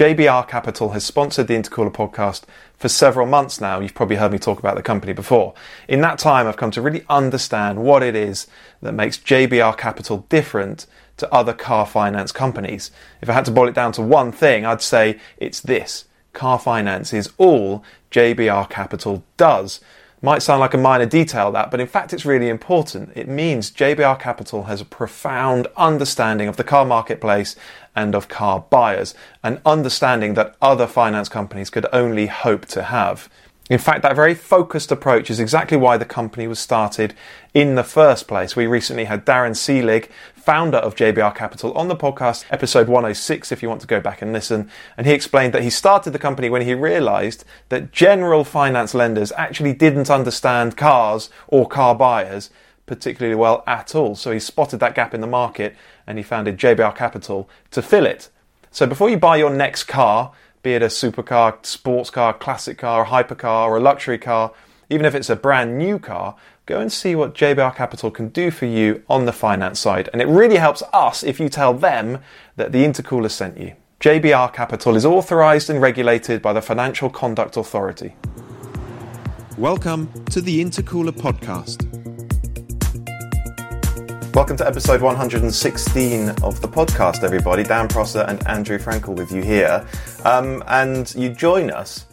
JBR Capital has sponsored the Intercooler podcast for several months now. You've probably heard me talk about the company before. In that time, I've come to really understand what it is that makes JBR Capital different to other car finance companies. If I had to boil it down to one thing, I'd say it's this car finance is all JBR Capital does. Might sound like a minor detail that, but in fact it's really important. It means JBR Capital has a profound understanding of the car marketplace and of car buyers, an understanding that other finance companies could only hope to have. In fact, that very focused approach is exactly why the company was started in the first place. We recently had Darren Seelig, founder of JBR Capital, on the podcast, episode 106, if you want to go back and listen. And he explained that he started the company when he realized that general finance lenders actually didn't understand cars or car buyers particularly well at all. So he spotted that gap in the market and he founded JBR Capital to fill it. So before you buy your next car, be it a supercar, sports car, classic car, a hypercar, or a luxury car, even if it's a brand new car, go and see what JBR Capital can do for you on the finance side. And it really helps us if you tell them that the intercooler sent you. JBR Capital is authorized and regulated by the Financial Conduct Authority. Welcome to the Intercooler Podcast. Welcome to episode 116 of the podcast, everybody. Dan Prosser and Andrew Frankel with you here. Um, and you join us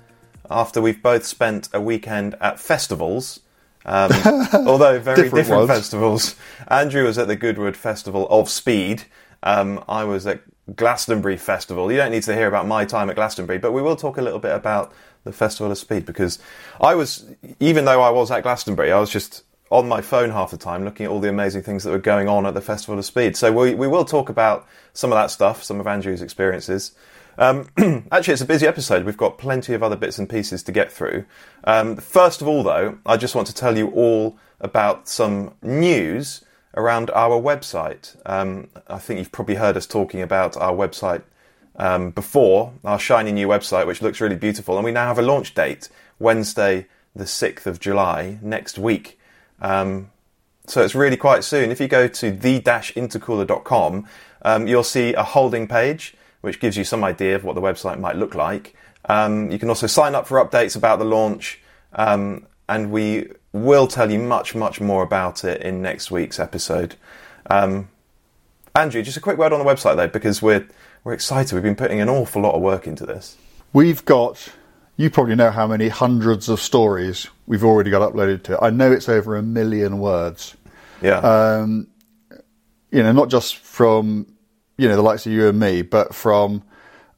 after we've both spent a weekend at festivals. Um, although very different, different festivals. Andrew was at the Goodwood Festival of Speed. Um, I was at Glastonbury Festival. You don't need to hear about my time at Glastonbury, but we will talk a little bit about the Festival of Speed because I was, even though I was at Glastonbury, I was just on my phone half the time looking at all the amazing things that were going on at the Festival of Speed. So we, we will talk about some of that stuff, some of Andrew's experiences. Um, actually, it's a busy episode. We've got plenty of other bits and pieces to get through. Um, first of all, though, I just want to tell you all about some news around our website. Um, I think you've probably heard us talking about our website um, before, our shiny new website, which looks really beautiful. And we now have a launch date, Wednesday, the 6th of July, next week. Um, so it's really quite soon. If you go to the-intercooler.com, um, you'll see a holding page, which gives you some idea of what the website might look like. Um, you can also sign up for updates about the launch, um, and we will tell you much, much more about it in next week's episode. Um, Andrew, just a quick word on the website though, because we're we're excited. We've been putting an awful lot of work into this. We've got you probably know how many hundreds of stories we've already got uploaded to it. I know it's over a million words. Yeah. Um, you know, not just from you know the likes of you and me, but from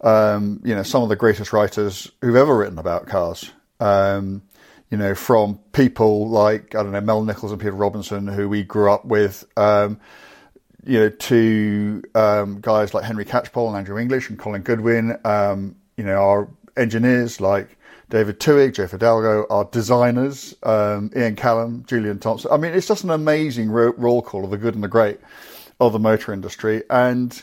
um, you know some of the greatest writers who've ever written about cars. Um, you know, from people like I don't know Mel Nichols and Peter Robinson, who we grew up with. Um, you know, to um, guys like Henry Catchpole and Andrew English and Colin Goodwin. Um, you know, our engineers like David Twohig, Joe Fidalgo, our designers, um, Ian Callum, Julian Thompson. I mean, it's just an amazing ro- roll call of the good and the great of the motor industry. And,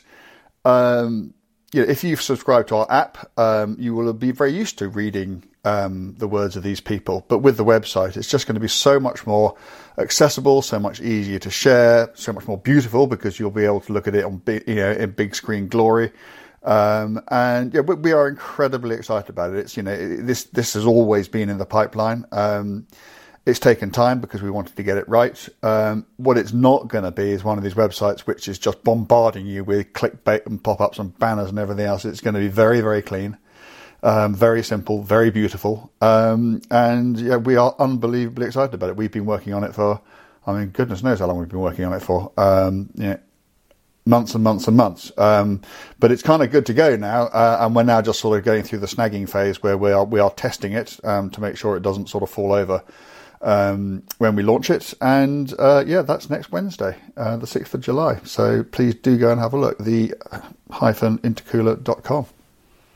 um, you know, if you've subscribed to our app, um, you will be very used to reading um, the words of these people. But with the website, it's just going to be so much more accessible, so much easier to share, so much more beautiful because you'll be able to look at it on, you know, in big screen glory. Um, and yeah, we, are incredibly excited about it. It's you know this this has always been in the pipeline. Um, it's taken time because we wanted to get it right. Um, what it's not going to be is one of these websites which is just bombarding you with clickbait and pop-ups and banners and everything else. It's going to be very very clean, um, very simple, very beautiful, um, and yeah, we are unbelievably excited about it. We've been working on it for. I mean, goodness knows how long we've been working on it for. Um, yeah, months and months and months. Um, but it's kind of good to go now, uh, and we're now just sort of going through the snagging phase where we are we are testing it um, to make sure it doesn't sort of fall over um, when we launch it. And uh, yeah, that's next Wednesday, uh, the sixth of July. So please do go and have a look. The hyphen intercooler.com.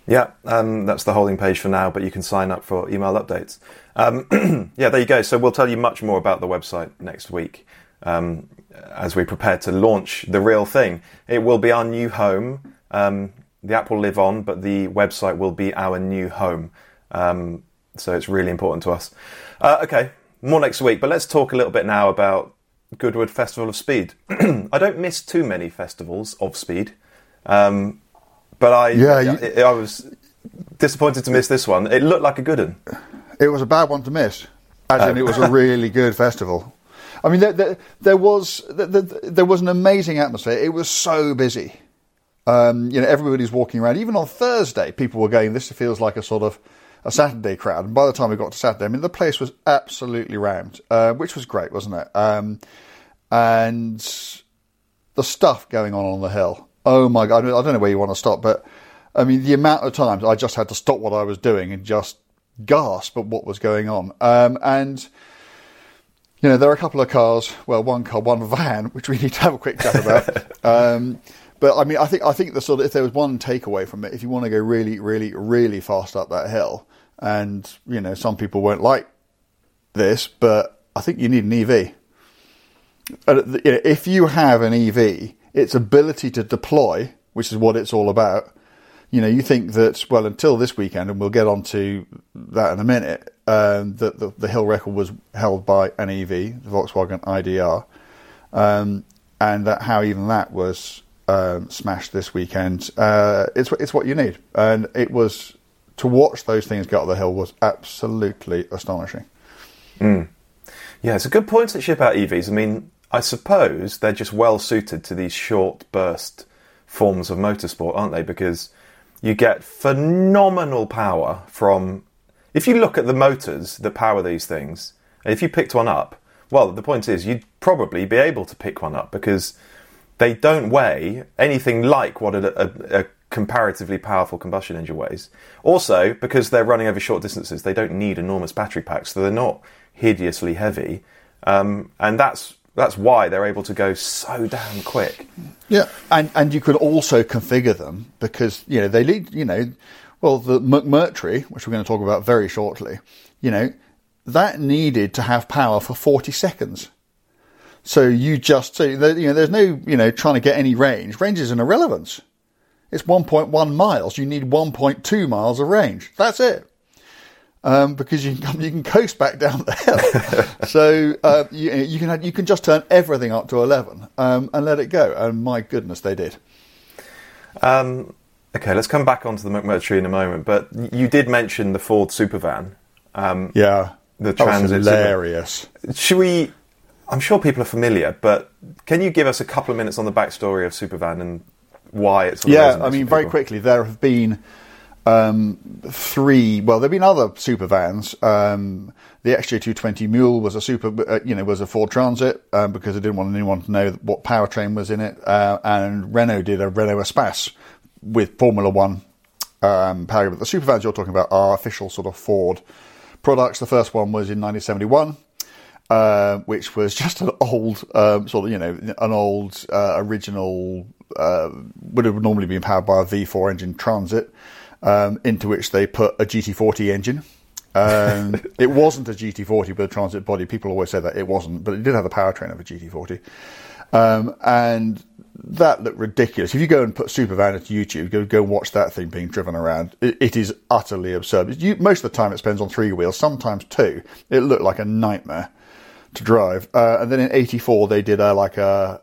Yeah, um, that's the holding page for now, but you can sign up for email updates. Um, yeah, there you go. So we'll tell you much more about the website next week. Um, as we prepare to launch the real thing. It will be our new home. Um, the app will live on, but the website will be our new home. Um, so it's really important to us. Uh, okay, more next week, but let's talk a little bit now about Goodwood Festival of Speed. I don't miss too many festivals of speed. Um, but I, yeah, you, I, I was disappointed to miss this one. It looked like a good one. It was a bad one to miss, as in it was a really good festival. I mean, there, there, there was there, there was an amazing atmosphere. It was so busy. Um, you know, everybody's walking around. Even on Thursday, people were going. This feels like a sort of a Saturday crowd. And by the time we got to Saturday, I mean, the place was absolutely rammed, uh, which was great, wasn't it? Um, and the stuff going on on the hill. Oh my god! I don't know where you want to stop, but I mean, the amount of times I just had to stop what I was doing and just gasp at what was going on. Um, and you know, there are a couple of cars. Well, one car, one van, which we need to have a quick chat about. um, but I mean, I think I think the sort of if there was one takeaway from it, if you want to go really, really, really fast up that hill, and you know, some people won't like this, but I think you need an EV. And, you know, if you have an EV, its ability to deploy, which is what it's all about. You know, you think that well until this weekend, and we'll get on to that in a minute. Um, that the, the, hill record was held by an EV, the Volkswagen IDR, um, and that how even that was um, smashed this weekend. Uh, it's it's what you need, and it was to watch those things get up the hill was absolutely astonishing. Mm. Yeah, it's a good point actually about EVs. I mean, I suppose they're just well suited to these short burst forms of motorsport, aren't they? Because you get phenomenal power from. If you look at the motors that power these things, if you picked one up, well, the point is you'd probably be able to pick one up because they don't weigh anything like what a, a, a comparatively powerful combustion engine weighs. Also, because they're running over short distances, they don't need enormous battery packs, so they're not hideously heavy. Um, and that's that's why they're able to go so damn quick. Yeah, and and you could also configure them because you know they lead. You know, well the McMurtry, which we're going to talk about very shortly. You know, that needed to have power for forty seconds. So you just so you know there's no you know trying to get any range. Range is an irrelevance. It's 1.1 miles. You need 1.2 miles of range. That's it. Um, because you can you can coast back down the hill, so uh, you, you, can you can just turn everything up to eleven um, and let it go. And my goodness, they did. Um, okay, let's come back onto the McMurtry in a moment. But you did mention the Ford Supervan. Um, yeah, the Transit. hilarious. Super. Should we? I'm sure people are familiar, but can you give us a couple of minutes on the backstory of Supervan and why it's yeah. I mean, very quickly, there have been um, three. Well, there've been other super vans. Um, the XJ220 Mule was a super, uh, you know, was a Ford Transit um, because they didn't want anyone to know what powertrain was in it. Uh, and Renault did a Renault Espace with Formula One um, power. But the super vans you're talking about are official sort of Ford products. The first one was in 1971. Uh, which was just an old, um, sort of, you know, an old uh, original uh, would have normally been powered by a V4 engine Transit, um, into which they put a GT40 engine. Um, it wasn't a GT40 with a Transit body. People always say that it wasn't, but it did have the powertrain of a GT40. Um, and that looked ridiculous. If you go and put Supervan into YouTube, go go watch that thing being driven around. it, it is utterly absurd. You, most of the time, it spends on three wheels, sometimes two. It looked like a nightmare to drive. Uh, and then in '84, they did a like a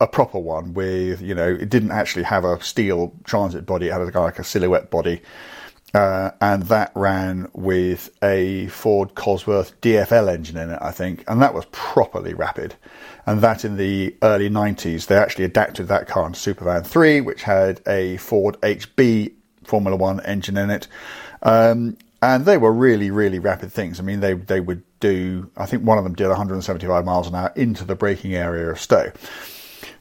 a proper one with, you know, it didn't actually have a steel transit body, it had like a silhouette body. Uh, and that ran with a Ford Cosworth DFL engine in it, I think, and that was properly rapid. And that in the early 90s, they actually adapted that car into Supervan 3, which had a Ford HB Formula One engine in it. Um, and they were really, really rapid things. I mean, they, they would do, I think one of them did 175 miles an hour into the braking area of Stowe.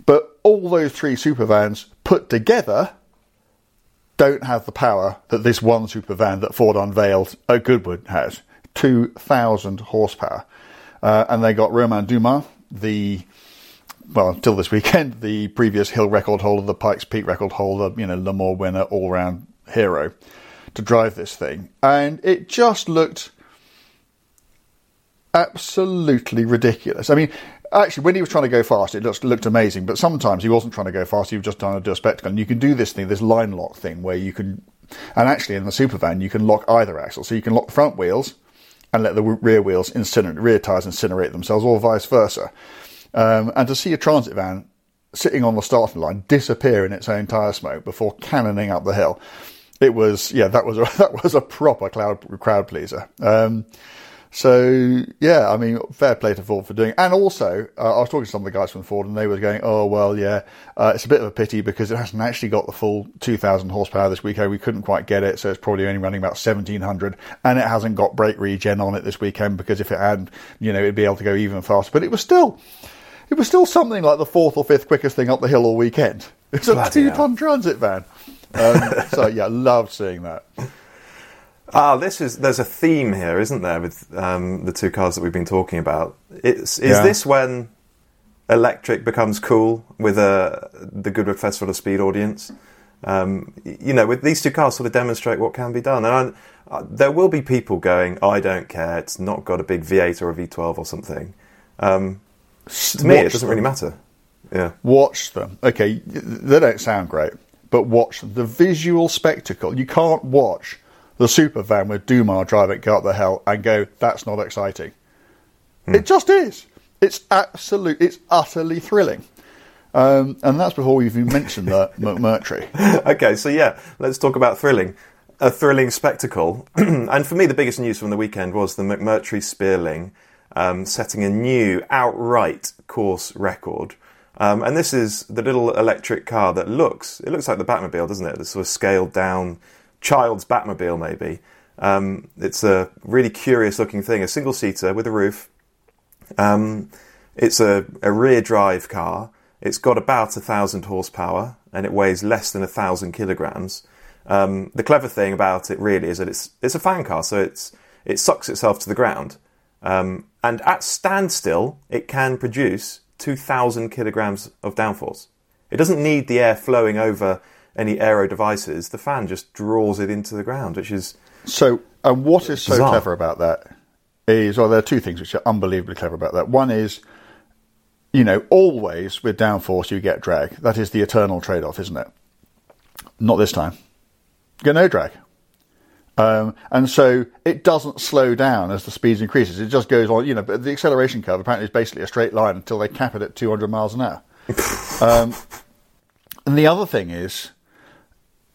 But all those three supervans put together don't have the power that this one supervan that Ford unveiled at Goodwood has. 2,000 horsepower. Uh, and they got Romain Dumas, the, well, until this weekend, the previous Hill record holder, the Pikes Peak record holder, you know, Le Mans winner, all round hero to drive this thing. And it just looked absolutely ridiculous. I mean, actually, when he was trying to go fast, it looked, looked amazing. But sometimes he wasn't trying to go fast; he was just trying to do a spectacle. And you can do this thing, this line lock thing, where you can, and actually in the supervan you can lock either axle, so you can lock the front wheels and let the rear wheels incinerate, rear tires incinerate themselves, or vice versa. Um, and to see a transit van sitting on the starting line disappear in its own tyre smoke before cannoning up the hill. it was yeah that was a, that was a proper crowd crowd pleaser. Um, so yeah, I mean, fair play to Ford for doing. It. And also, uh, I was talking to some of the guys from Ford, and they were going, "Oh well, yeah, uh, it's a bit of a pity because it hasn't actually got the full 2,000 horsepower this weekend. We couldn't quite get it, so it's probably only running about 1,700, and it hasn't got brake regen on it this weekend because if it had, you know, it'd be able to go even faster. But it was still, it was still something like the fourth or fifth quickest thing up the hill all weekend. It's a two-ton transit van. Um, so yeah, loved seeing that. Ah, this is there's a theme here, isn't there, with um, the two cars that we've been talking about? It's is Yeah. this when electric becomes cool with uh, the Goodwood Festival of Speed audience? Um, you know, with these two cars, sort of demonstrate what can be done. And I, uh, there will be people going, "I don't care. It's not got a big V8 or a V12 or something." Um, to me, it doesn't them. really matter. Yeah. Watch them. Okay, they don't sound great, but watch them. The visual spectacle. You can't watch the super van with Dumas driving it go up the hill and go, "That's not exciting." It just is. It's absolute. It's utterly thrilling. Um, and that's before we've even mentioned the McMurtry. okay, so yeah, let's talk about thrilling. A thrilling spectacle. and for me, the biggest news from the weekend was the McMurtry Speirling um, setting a new outright course record. Um, and this is the little electric car that looks, it looks like the Batmobile, doesn't it? The sort of scaled down child's Batmobile, maybe. Um, it's a really curious looking thing, a single seater with a roof. Um, it's a, a rear drive car. It's got about a thousand horsepower and it weighs less than a thousand kilograms. Um, the clever thing about it really is that it's it's a fan car, so it's it sucks itself to the ground, um, and at standstill it can produce two thousand kilograms of downforce. It doesn't need the air flowing over any aero devices. The fan just draws it into the ground, which is So, and what is so Bizarre. clever about that is, well, there are two things which are unbelievably clever about that. One is, you know, always with downforce you get drag. That is the eternal trade-off, isn't it? Not this time. You get no drag. Um, and so it doesn't slow down as the speed increases. It just goes on, you know, but the acceleration curve apparently is basically a straight line until they cap it at 200 miles an hour. um, and the other thing is,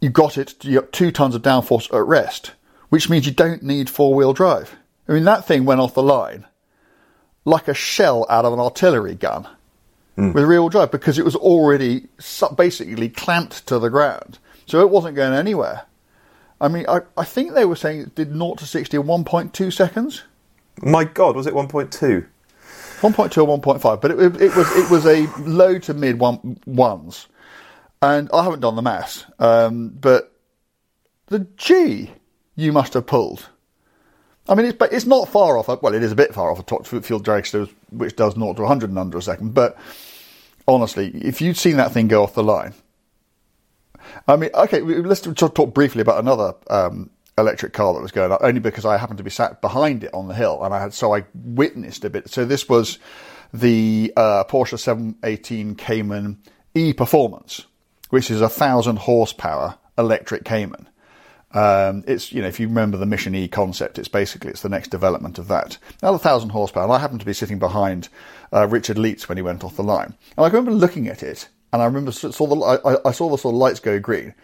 you got it, you got two tons of downforce at rest, which means you don't need four wheel drive. I mean, that thing went off the line like a shell out of an artillery gun hmm. with real drive because it was already basically clamped to the ground. So it wasn't going anywhere. I mean, I, I think they were saying it did 0 to 60 in 1.2 seconds. my God, was it one point two? 1.2 or 1.5, but it, it, it was it was a low to mid one ones, and I haven't done the maths, um, but the G you must have pulled. I mean, it's it's not far off. Well, it is a bit far off a top fuel dragster, which does 0 to 100 in under a second. But honestly, if you'd seen that thing go off the line, I mean, okay, let's talk briefly about another um, electric car that was going up, only because I happened to be sat behind it on the hill, and I had so I witnessed a bit. So this was the uh, Porsche 718 Cayman E Performance, which is a thousand horsepower electric Cayman. Um, it's you know if you remember the Mission E concept, it's basically it's the next development of that. Now the thousand horsepower, I happened to be sitting behind uh, Richard Lietz when he went off the line, and I remember looking at it, and I remember saw the I, I saw the sort of lights go green,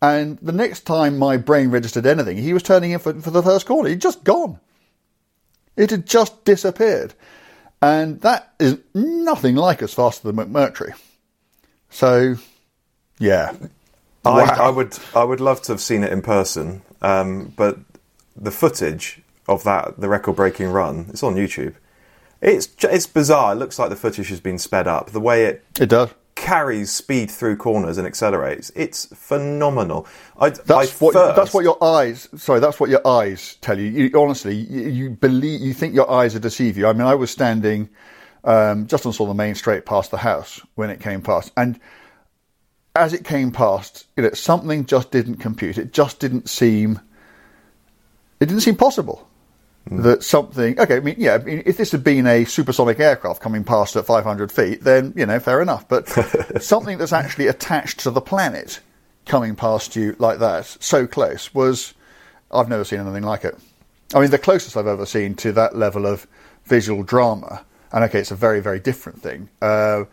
and the next time my brain registered anything, he was turning in for, for the first corner. He'd just gone. It had just disappeared, and that is nothing like as fast as the McMurtry. So, yeah. I, Wow. I would I would love to have seen it in person, um, but the footage of that the record breaking run it's on YouTube. It's it's bizarre. It looks like the footage has been sped up. The way it It does. carries speed through corners and accelerates, it's phenomenal. I, That's I what first, that's what your eyes. Sorry, that's what your eyes tell you. you honestly, you, you believe you think your eyes are deceive you. I mean, I was standing um, just on sort of the main straight past the house when it came past, and as it came past, you know, something just didn't compute. It just didn't seem. It didn't seem possible that something. Okay, I mean, yeah, I mean, if this had been a supersonic aircraft coming past at 500 feet, then you know, fair enough. But something that's actually attached to the planet coming past you like that, so close, was. I've never seen anything like it. I mean, the closest I've ever seen to that level of visual drama, and okay, it's a very, very different thing, uh,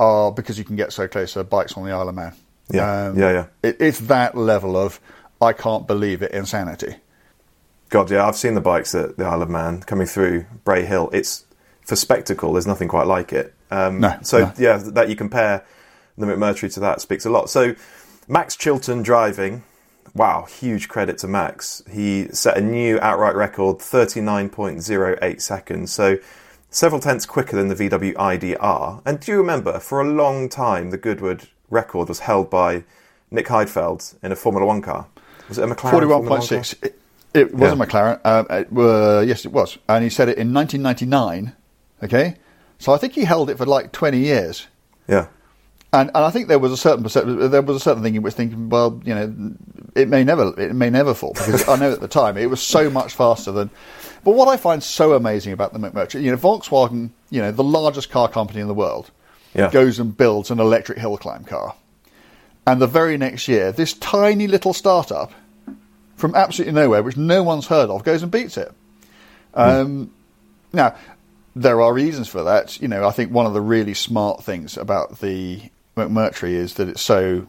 are because you can get so close to bikes on the Isle of Man. Yeah, yeah, yeah. It, it's that level of I can't believe it insanity. God, yeah, I've seen the bikes at the Isle of Man coming through Bray Hill. It's for spectacle. There's nothing quite like it. Um, No, so no. yeah, that you compare the McMurtry to that speaks a lot. So Max Chilton driving. Wow, huge credit to Max. He set a new outright record, 39.08 seconds. So several tenths quicker than the VW IDR. And do you remember, for a long time, the Goodwood record was held by Nick Heidfeld in a Formula One car. Was it a McLaren? Forty-one point car? It, it was a McLaren. Um, it, uh, yes, it was, and he said it in 1999. Okay, so I think he held it for like 20 years. Yeah. And, and I think there was a certain there was a certain thing in which thinking, well, you know, it may never, it may never fall because I know at the time it was so much faster than. But what I find so amazing about the McMurtry, you know, Volkswagen, you know, the largest car company in the world, Yeah. goes and builds an electric hill climb car, and the very next year, this tiny little startup from absolutely nowhere, which no one's heard of, goes and beats it. Um, Now, there are reasons for that. You know, I think one of the really smart things about the McMurtry is that it's so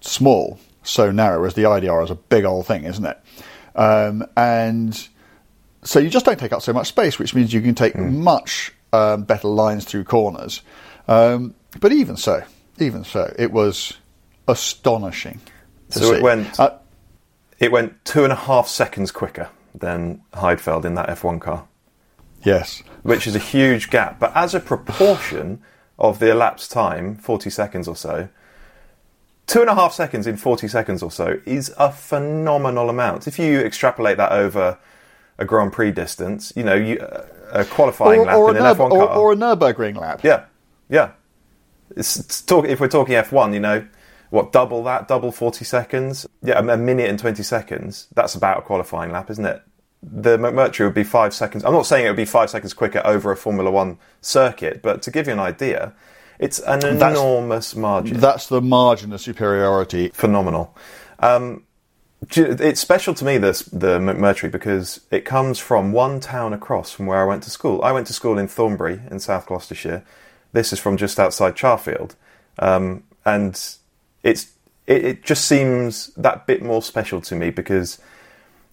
small, so narrow, as the IDR is a big old thing, isn't it? Um, and so you just don't take up so much space, which means you can take much um, better lines through corners. Um, but even so, even so, it was astonishing. To So it went- Uh, It went two and a half seconds quicker than Heidfeld in that F1 car, yes. which is a huge gap. But as a proportion of the elapsed time, 40 seconds or so, two and a half seconds in 40 seconds or so is a phenomenal amount. If you extrapolate that over a Grand Prix distance, you know, you, a qualifying Or, lap or, in an Nürb- F1 or, car. or a Nurburgring lap. Yeah, yeah. It's, it's talk, if we're talking F1, you know, what double that, double forty seconds? Yeah, a, minute and twenty seconds. That's about a qualifying lap, isn't it? The McMurtry would be five seconds. I'm not saying it would be five seconds quicker over a Formula One circuit, but to give you an idea, it's an That's- enormous margin. That's the margin of superiority. Phenomenal. Um, it's special to me this the McMurtry because it comes from one town across from where I went to school. I went to school in Thornbury in South Gloucestershire. This is from just outside Charfield, um, and it's it, it just seems that bit more special to me because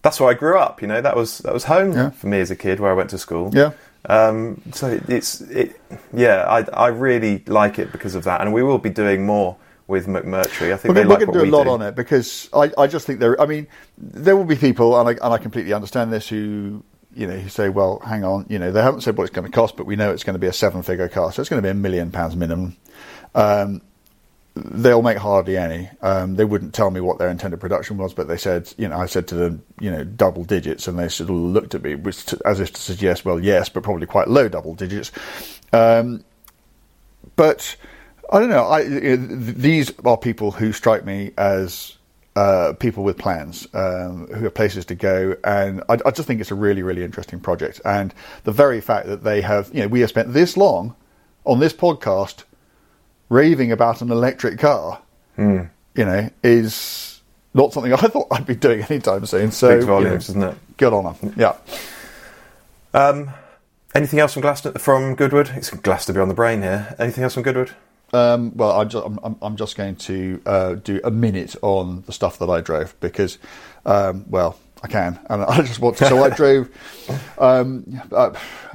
that's where I grew up. You know, that was that was home Yeah. for me as a kid where I went to school. Yeah. Um, so it, it's it, yeah, I I really like it because of that, and we will be doing more with McMurtry. I think We're, going like to do a lot do. on it because I, I just think there. I mean, there will be people, and I, and I completely understand this, who you know who say, "Well, hang on, you know, they haven't said what it's going to cost, but we know it's going to be a seven-figure car, so it's going to be a million pounds minimum." Um, they'll make hardly any. Um, they wouldn't tell me what their intended production was, but they said, you know, I said to them, you know, double digits, and they sort of looked at me to, as if to suggest, well, yes, but probably quite low double digits. Um, but I don't know. I, you know, these are people who strike me as uh, people with plans, um, who have places to go, and I, I just think it's a really, really interesting project. And the very fact that they have, you know, we have spent this long on this podcast raving about an electric car, you know, is not something I thought I'd be doing anytime soon. So, Speaks you know, volumes, doesn't it? good on them. Yeah. Um, anything else from Glaston from Goodwood? It's Glastonbury on the brain here. Anything else from Goodwood? Um, well, I'm just, I'm, I'm- just going to uh, do a minute on the stuff that I drove because, um, well, I can, and I just want to. So I drove um, uh,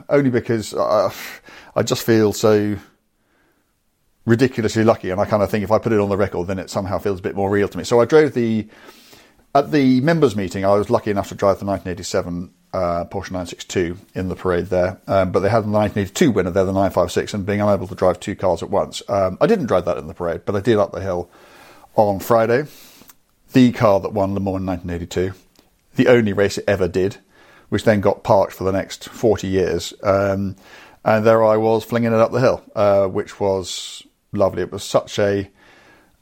only because uh, I just feel so ridiculously lucky, and I kind of think if I put it on the record, then it somehow feels a bit more real to me. So I drove the at the members' meeting. I was lucky enough to drive the 1987 uh, Porsche 962 in the parade there, um, but they had the 1982 winner there, the 956, and being unable to drive two cars at once. Um, I didn't drive that in the parade, but I did up the hill on Friday. The car that won Le Mans in 1982, the only race it ever did, which then got parked for the next 40 years. Um, and there I was flinging it up the hill, uh, which was lovely. It was such a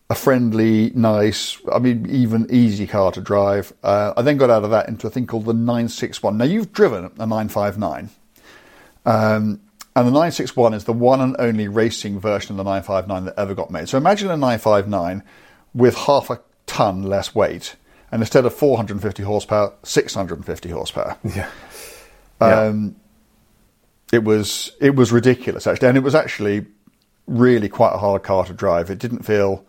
a friendly, nice, I mean, even easy car to drive. Uh, I then got out of that into a thing called the 961. Now, you've driven a 959. Um, and the 961 is the one and only racing version of the 959 that ever got made. So imagine a 959 with half a ton less weight. And instead of 450 horsepower, 650 horsepower. Yeah. Um, it was it was ridiculous actually, and it was actually really quite a hard car to drive. It didn't feel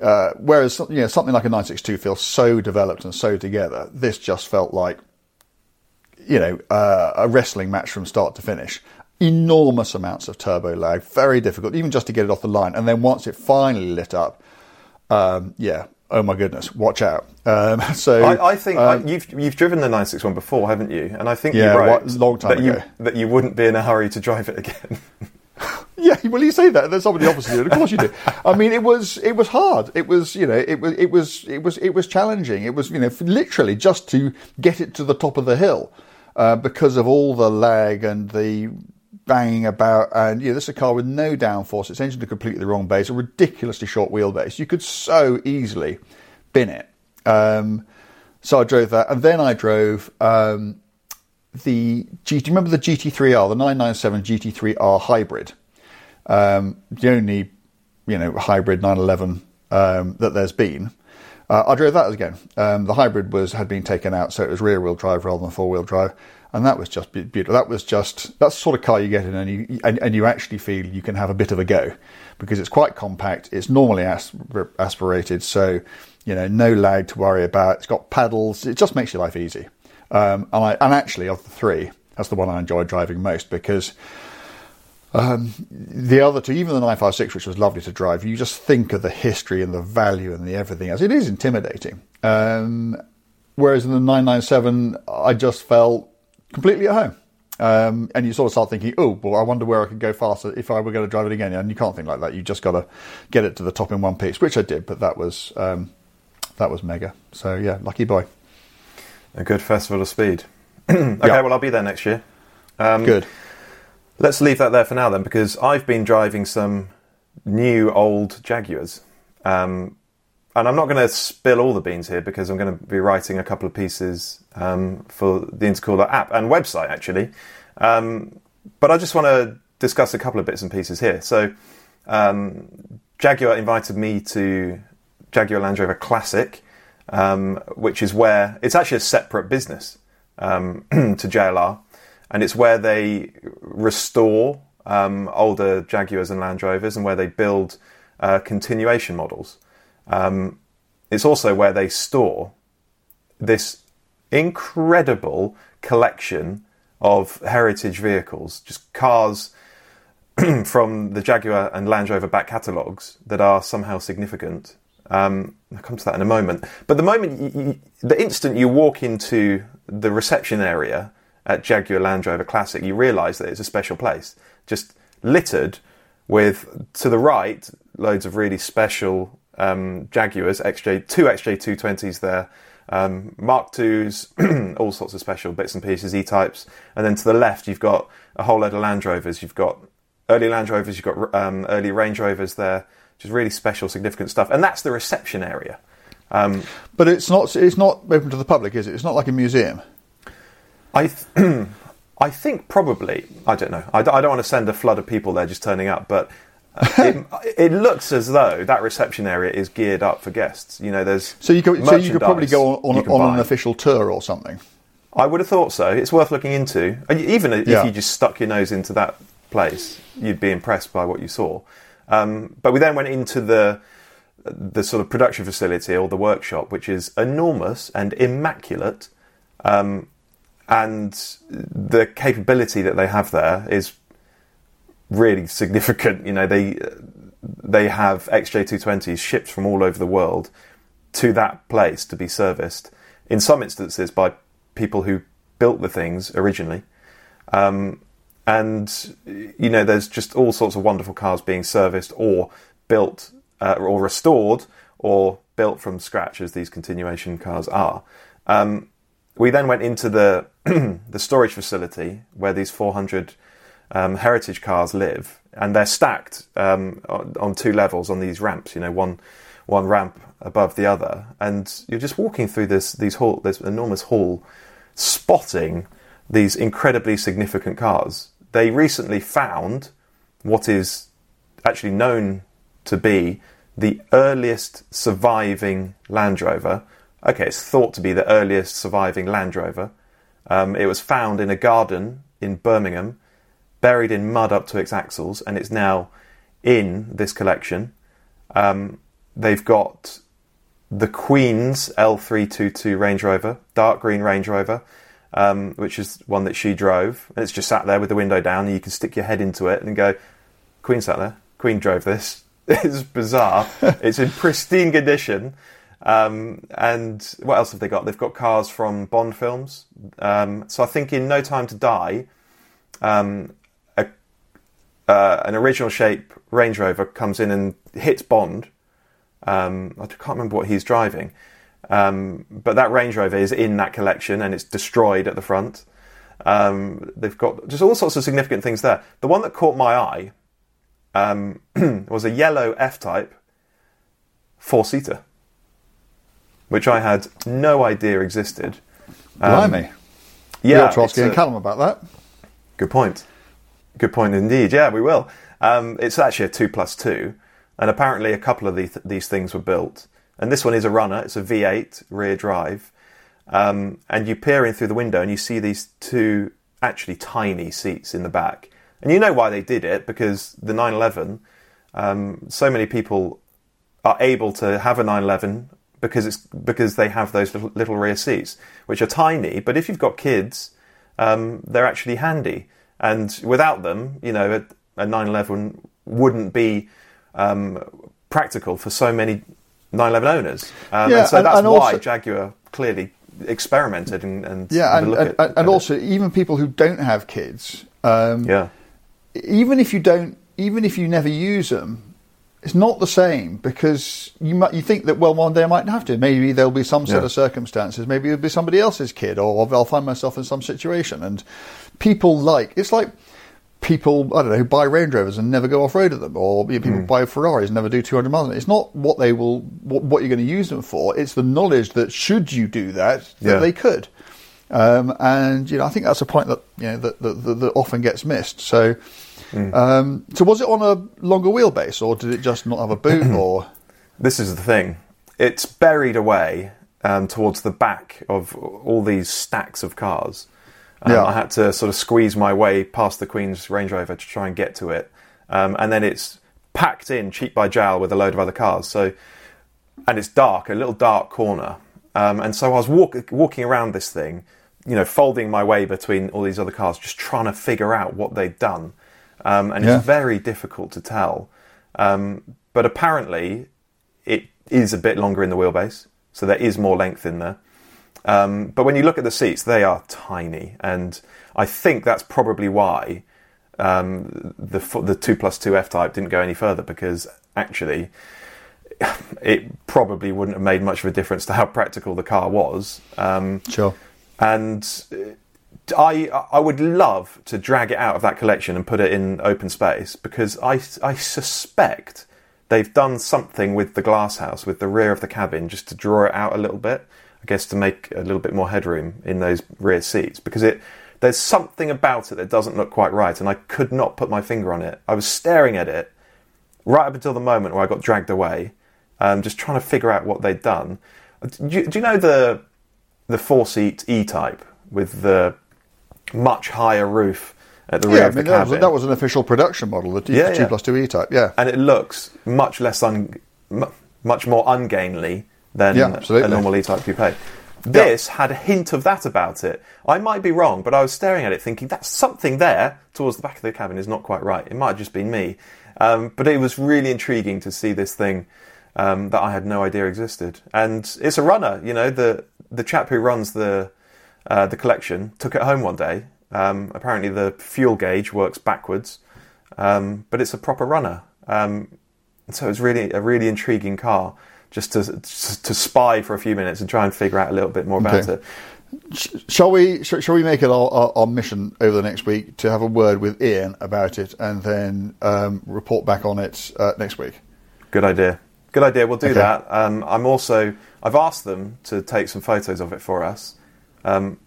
Uh, whereas you know something like a 962 feels so developed and so together, this just felt like you know uh, a wrestling match from start to finish. Enormous amounts of turbo lag, very difficult, even just to get it off the line. And then once it finally lit up, um, yeah, oh my goodness, watch out. Um, so I, I think um, I, you've you've driven the 961 before, haven't you? And I think Yeah, you wrote what- long time that you ago. that you wouldn't be in a hurry to drive it again. Yeah, well, you say that. There's somebody opposite you. Of course you do. I mean, it was it was hard. It was you know it was it was it was it was challenging. It was you know literally just to get it to the top of the hill uh, because of all the lag and the banging about. And know, this is a car with no downforce. It's engined to completely the wrong base. A ridiculously short wheelbase. You could so easily bin it. Um, so I drove that, and then I drove. Um, the G, do you remember the GT3R, the 997 GT3R hybrid? Um, the only, you know, hybrid 911 um, that there's been. Uh, I drove that again. Um, the hybrid was had been taken out, so it was rear wheel drive rather than four wheel drive, and that was just beautiful. That was just that's the sort of car you get in, and you and, and you actually feel you can have a bit of a go because it's quite compact. It's normally aspir- aspirated, so you know no lag to worry about. It's got paddles. It just makes your life easy. Um, and I and actually of the three, that's the one I enjoy driving most because um, the other two, even the 956, which was lovely to drive, you just think of the history and the value and the everything else. It is intimidating. Um, whereas in the 997, I just felt completely at home. Um, and you sort of start thinking, oh, well, I wonder where I could go faster if I were going to drive it again. And you can't think like that. You just got to get it to the top in one piece, which I did, but that was um, that was mega. So yeah, lucky boy. a good festival of speed. okay, Yeah. well I'll be there next year. Um, Good. Let's leave that there for now then, because I've been driving some new old Jaguars. Um, and I'm not going to spill all the beans here because I'm going to be writing a couple of pieces um, for the Intercooler app and website actually. Um, but I just want to discuss a couple of bits and pieces here. So, um, Jaguar invited me to Jaguar Land Rover Classic, um, which is where it's actually a separate business um, to JLR, and it's where they restore um, older Jaguars and Land Rovers, and where they build uh, continuation models. Um, it's also where they store this incredible collection of heritage vehicles, just cars from the Jaguar and Land Rover back catalogues that are somehow significant. Um, I'll come to that in a moment. But the moment, you, you, the instant you walk into the reception area at Jaguar Land Rover Classic, you realise that it's a special place, just littered with to the right loads of really special um, Jaguars, XJ two XJ220s there, um, Mark twos, all sorts of special bits and pieces, E types, and then to the left you've got a whole load of Land Rovers. You've got early Land Rovers, you've got um, early Range Rovers there, just really special, significant stuff, and that's the reception area. Um, But it's not it's not open to the public, is it? It's not like a museum. I, th- I think probably. I don't know. I, d- I don't want to send a flood of people there just turning up, but uh, it, it looks as though that reception area is geared up for guests. You know, there's So you could so you could probably go on, on, on an official tour or something. I would have thought so. It's worth looking into. Even if Yeah. you just stuck your nose into that place, you'd be impressed by what you saw. Um, but we then went into the the sort of production facility or the workshop, which is enormous and immaculate. Um, and the capability that they have there is really significant. You know, they they have XJ220s shipped from all over the world to that place to be serviced. In some instances, by people who built the things originally, um, and you know, there's just all sorts of wonderful cars being serviced or built uh, or restored or built from scratch, as these continuation cars are. Um, we then went into the the storage facility where these 400 um, heritage cars live, and they're stacked um, on, two levels on these ramps. You know, one one ramp above the other, and you're just walking through this these hall this enormous hall, spotting these incredibly significant cars. They recently found what is actually known to be the earliest surviving Land Rover. Okay, it's thought to be the earliest surviving Land Rover. Um, it was found in a garden in Birmingham, buried in mud up to its axles, and it's now in this collection. Um, they've got the Queen's L322 Range Rover, dark green Range Rover, um, which is one that she drove. And it's just sat there with the window down, and you can stick your head into it and go, Queen sat there. Queen drove this. It's bizarre. it's in pristine condition. Um, and what else have they got? They've got cars from Bond films. Um, so I think in No Time to Die, um, a, uh, an original shape Range Rover comes in and hits Bond. Um, I can't remember what he's driving, um, but that Range Rover is in that collection and it's destroyed at the front. Um, they've got just all sorts of significant things there. The one that caught my eye was a yellow F Type four seater, which I had no idea existed. Um, Blimey. yeah, we ought to ask Ian a- Callum about that. Good point. Good point indeed. Yeah, we will. Um, it's actually a two plus two, and apparently a couple of these, these things were built. And this one is a runner. It's a V8 rear drive, um, and you peer in through the window and you see these two actually tiny seats in the back. And you know why they did it because the 911. Um, so many people are able to have a 911 because it's because they have those little, little rear seats, which are tiny. But if you've got kids, um, they're actually handy. And without them, you know, a, a 911 wouldn't be um, practical for so many 911 owners. Um, Yeah, and so and- that's and why also- Jaguar clearly experimented and, and Yeah, and, look and, at- and, at it. also even people who don't have kids, um, yeah, even if you don't, even if you never use them, it's not the same because you might you think that well one day I might have to. Maybe there'll be some set Yeah. of circumstances. Maybe it'll be somebody else's kid, or I'll find myself in some situation. And people like it's like people I don't know who buy Range Rovers and never go off road with them, or you know, people buy Ferraris and never do 200 miles. It's not what they will what, what you're going to use them for. It's the knowledge that should you do that that Yeah. they could. Um, and you know, I think that's a point that you know that, that, that, that often gets missed. So, Hmm. um, so was it on a longer wheelbase, or did it just not have a boot? or This is the thing. It's buried away um, towards the back of all these stacks of cars. Um, Yeah. I had to sort of squeeze my way past the Queen's Range Rover to try and get to it. Um, and then it's packed in cheap by jowl with a load of other cars. So, and it's dark, a little dark corner. Um, and so I was walk, walking around this thing, you know, folding my way between all these other cars, just trying to figure out what they'd done. Um, and Yeah. it's very difficult to tell. Um, but apparently, it is a bit longer in the wheelbase, so there is more length in there. Um, but when you look at the seats, they are tiny, and I think that's probably why um, the the two plus two F Type didn't go any further because actually it probably wouldn't have made much of a difference to how practical the car was. Um, sure, and uh, I I would love to drag it out of that collection and put it in open space because I I suspect they've done something with the glass house with the rear of the cabin just to draw it out a little bit. I guess to make a little bit more headroom in those rear seats because it there's something about it that doesn't look quite right and I could not put my finger on it. I was staring at it right up until the moment where I got dragged away, um, just trying to figure out what they'd done. Do you, do you know the the four seat E type with the much higher roof at the rear yeah. I of the mean that was, cabin? that was an official production model, the Yeah, two yeah. plus two E type. Yeah, and it looks much less un, much more ungainly than Yeah, a normal E type coupe. This had a hint of that about it. I might be wrong, but I was staring at it thinking that's something there towards the back of the cabin is not quite right. It might have just been me, um, but it was really intriguing to see this thing um, that I had no idea existed. And it's a runner, you know. The the chap who runs the uh, the collection took it home one day. Um, apparently, the fuel gauge works backwards, um, but it's a proper runner. Um, so it's really a really intriguing car just to to spy for a few minutes and try and figure out a little bit more about Okay. it. Shall we? Shall, shall we make it our, our, our mission over the next week to have a word with Ian about it, and then um, report back on it uh, next week? Good idea. Good idea. We'll do Okay. that. Um, I'm also I've asked them to take some photos of it for us. Um,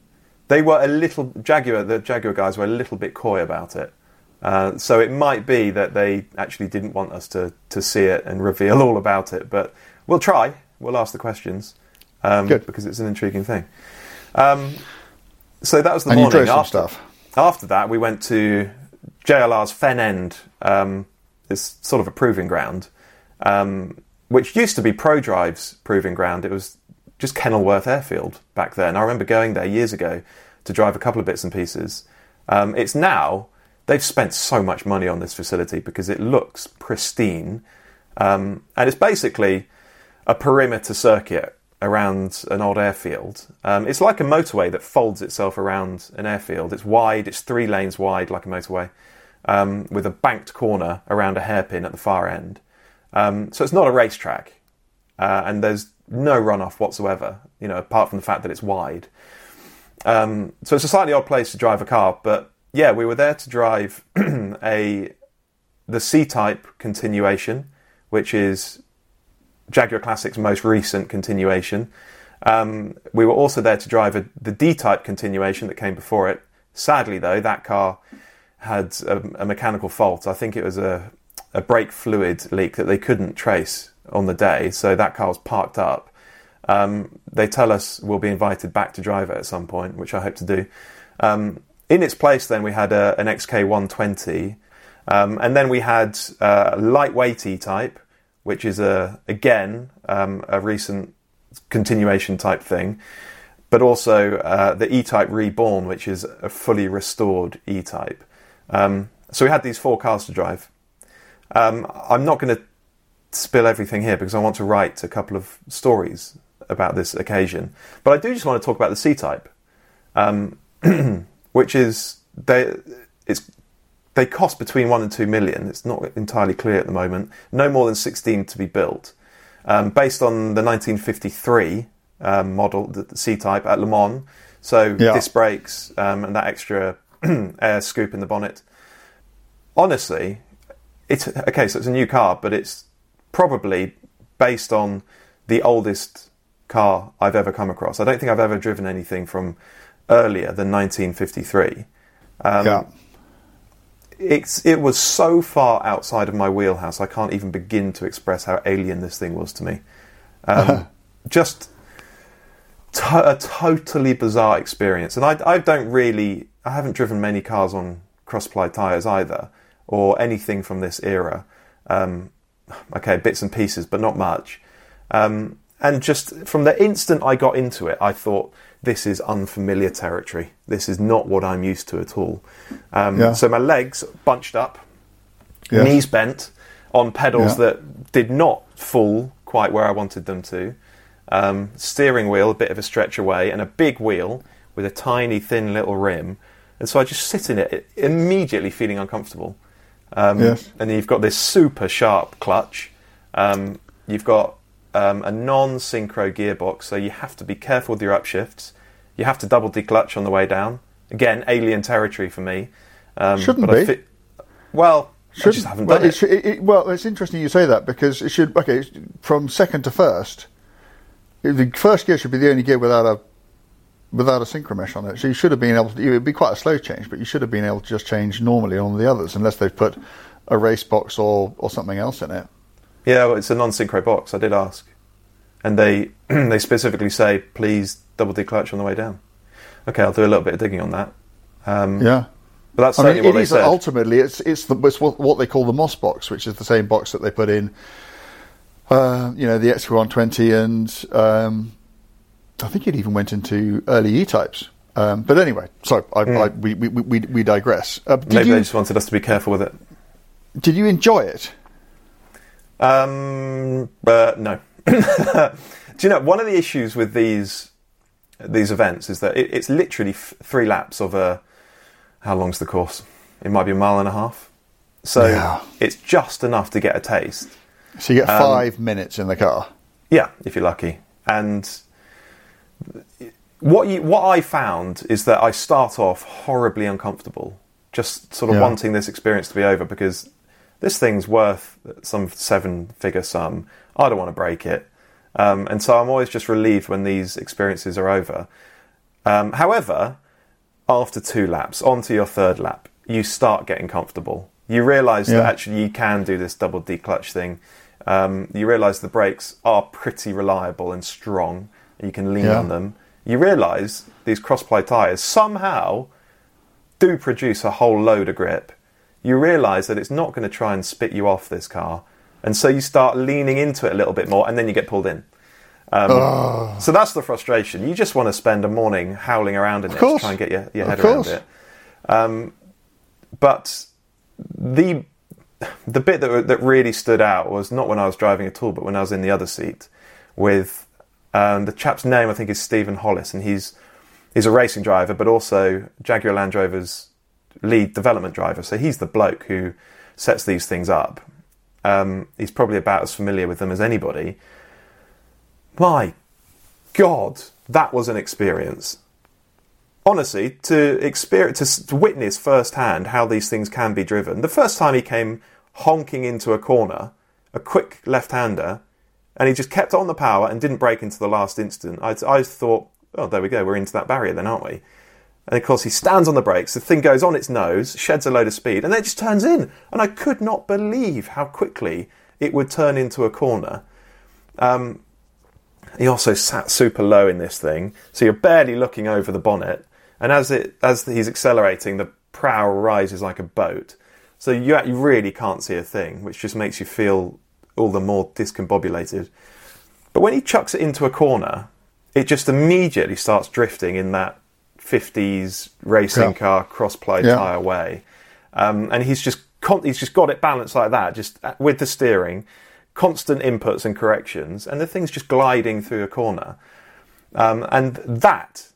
they were a little Jaguar. The Jaguar guys were a little bit coy about it. Uh, so it might be that they actually didn't want us to, to see it and reveal all about it, but we'll try. We'll ask the questions um, Good. because it's an intriguing thing. Um, so that was the and you morning. some after, stuff. after that, we went to JLR's Fen End. Um, it's sort of a proving ground. Um, which used to be ProDrive's proving ground. It was just Kenilworth Airfield back then. I remember going there years ago to drive a couple of bits and pieces. Um, it's now they've spent so much money on this facility because it looks pristine, um, and it's basically a perimeter circuit around an old airfield. Um, it's like a motorway that folds itself around an airfield. It's wide. It's three lanes wide, like a motorway, um, with a banked corner around a hairpin at the far end. Um, so it's not a racetrack, uh, and there's no runoff whatsoever. You know, apart from the fact that it's wide. Um, so it's a slightly odd place to drive a car, but yeah, we were there to drive a the C-type continuation, which is Jaguar Classic's most recent continuation. Um, we were also there to drive a, the D-type continuation that came before it. Sadly, though, that car had a, a mechanical fault. I think it was a, a brake fluid leak that they couldn't trace on the day, so that car was parked up. Um, they tell us we'll be invited back to drive it at some point, which I hope to do. Um, in its place, then we had a, an XK120, um, and then we had uh, a lightweight E type, which is a again um, a recent continuation type thing, but also uh, the E type reborn, which is a fully restored E type. Um, so we had these four cars to drive. Um, I'm not going to spill everything here because I want to write a couple of stories about this occasion. But I do just want to talk about the C type, um, which is they it's they cost between one and two million. It's not entirely clear at the moment. No more than sixteen to be built, um, based on the 1953 um, model, the C type at Le Mans. So Yeah. disc brakes um, and that extra air scoop in the bonnet. Honestly, it's okay. So it's a new car, but it's probably based on the oldest car I've ever come across. I don't think I've ever driven anything from earlier than 1953. Um, yeah. It's it was so far outside of my wheelhouse. I can't even begin to express how alien this thing was to me. Um, just to- a totally bizarre experience, and I, I don't really. I haven't driven many cars on cross-ply tires either, or anything from this era. Um, okay, bits and pieces, but not much. Um, and just from the instant I got into it, I thought this is unfamiliar territory. This is not what I'm used to at all. Um, Yeah. So my legs bunched up, Yes. knees bent on pedals Yeah. that did not fall quite where I wanted them to. Um, steering wheel a bit of a stretch away, and a big wheel with a tiny, thin little rim. And so I just sit in it, immediately feeling uncomfortable. Um, Yes. And you've got this super sharp clutch. Um, you've got um, a non-synchro gearbox, so you have to be careful with your upshifts. You have to double declutch on the way down. Again, alien territory for me. Um, Shouldn't I be. fit- well, Shouldn't- just haven't done it. should- it, it- Well, it's interesting you say that because it should. Okay, from second to first, the first gear should be the only gear without a without a synchro mesh on it. So you should have been able to. It would be quite a slow change, but you should have been able to just change normally on the others, unless they've put a race box or or something else in it. Yeah, well, it's a non-synchro box. I did ask, and they they specifically say please double declutch on the way down. Okay, I'll do a little bit of digging on that. Um, Yeah. but that's I mean, it they is said. ultimately it's it's, the, it's what, what they call the Moss box, which is the same box that they put in, uh, you know, the XK120, and um, I think it even went into early E types. Um, but anyway, so I, I, we, we, we, we digress. Uh. Maybe you they just wanted us to be careful with it. did you enjoy it? Um, but no. Do you know one of the issues with these these events is that it, it's literally f- three laps of a how long's the course? It might be a mile and a half. So Yeah. it's just enough to get a taste. So you get Um, five minutes in the car. Yeah, if you're lucky. And what you what I found is that I start off horribly uncomfortable, just sort of Yeah. wanting this experience to be over because this thing's worth some seven figure sum. I don't want to break it. Um, and so I'm always just relieved when these experiences are over. Um, however, after two laps, onto your third lap, you start getting comfortable. You realise that actually you can do this double declutch thing. Um, you realise the brakes are pretty reliable and strong. You can lean Yeah. on them. You realise these cross-ply tyres somehow do produce a whole load of grip. You realise that it's not going to try and spit you off this car. and so you start leaning into it a little bit more, and then you get pulled in. Um, So that's the frustration. You just want to spend a morning howling around in it to try and get your, your Of head course. around it. Um, but the the bit that that really stood out was not when I was driving at all, but when I was in the other seat with um, the chap's name. I think is Stephen Hollis, and he's he's a racing driver, but also Jaguar Land Rover's lead development driver. So he's the bloke who sets these things up. Um, he's probably about as familiar with them as anybody. My God, that was an experience. Honestly, to experience, to, to witness firsthand how these things can be driven. The first time he came honking into a corner, a quick left-hander, and he just kept on the power and didn't brake into the last instant. I, I thought, oh, there we go, we're into that barrier then, aren't we? And of course, he stands on the brakes, the thing goes on its nose, sheds a load of speed, and then it just turns in. And I could not believe how quickly it would turn into a corner. Um, he also sat super low in this thing, so you're barely looking over the bonnet. And as it as he's accelerating, the prow rises like a boat. So you you really can't see a thing, which just makes you feel all the more discombobulated. But when he chucks it into a corner, it just immediately starts drifting in that 50s racing Yeah. car cross-ply Yeah. tyre way. Um, and he's just con- he's just got it balanced like that, just uh, with the steering, constant inputs and corrections, and the thing's just gliding through a corner. Um, and that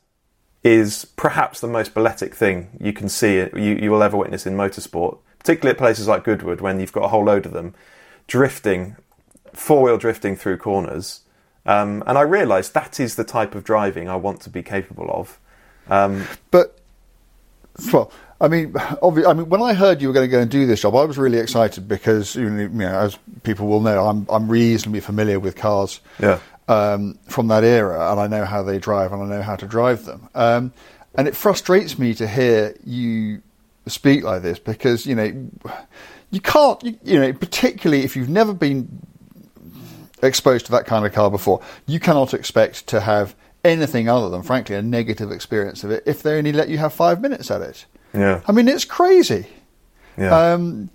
is perhaps the most balletic thing you can see you, you will ever witness in motorsport, particularly at places like Goodwood when you've got a whole load of them drifting, four wheel drifting through corners. Um, and I realised that is the type of driving I want to be capable of. Um, But well, I mean, obvi- I mean, when I heard you were going to go and do this job, I was really excited because you know, you know, as people will know, I'm I'm reasonably familiar with cars Yeah. um, from that era, and I know how they drive, and I know how to drive them. Um, and it frustrates me to hear you speak like this because you know you can't, you, you know, particularly if you've never been exposed to that kind of car before, you cannot expect to have anything other than, frankly, a negative experience of it if they only let you have five minutes at it. Yeah. I mean, it's crazy. Yeah. Um,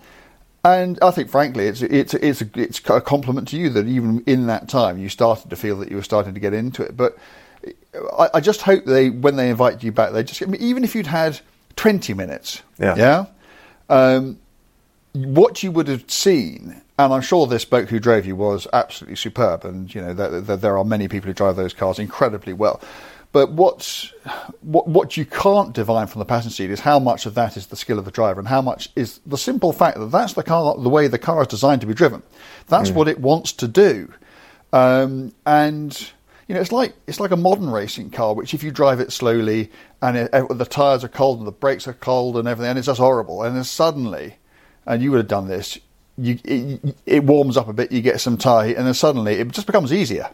and I think, frankly, it's it's it's a, it's a compliment to you that even in that time you started to feel that you were starting to get into it. But I, I just hope they, when they invite you back, they just I mean, even if you'd had twenty minutes, Yeah. yeah, um, what you would have seen, and I'm sure this bloke who drove you was absolutely superb, and you know there, there, there are many people who drive those cars incredibly well. But what's, what what you can't divine from the passenger seat is how much of that is the skill of the driver, and how much is the simple fact that that's the car, the way the car is designed to be driven. That's what it wants to do, um, and you know it's like it's like a modern racing car, which if you drive it slowly and it, the tires are cold and the brakes are cold and everything, and it's just horrible, and then suddenly and you would have done this. You, it, it warms up a bit, you get some heat, and then suddenly it just becomes easier.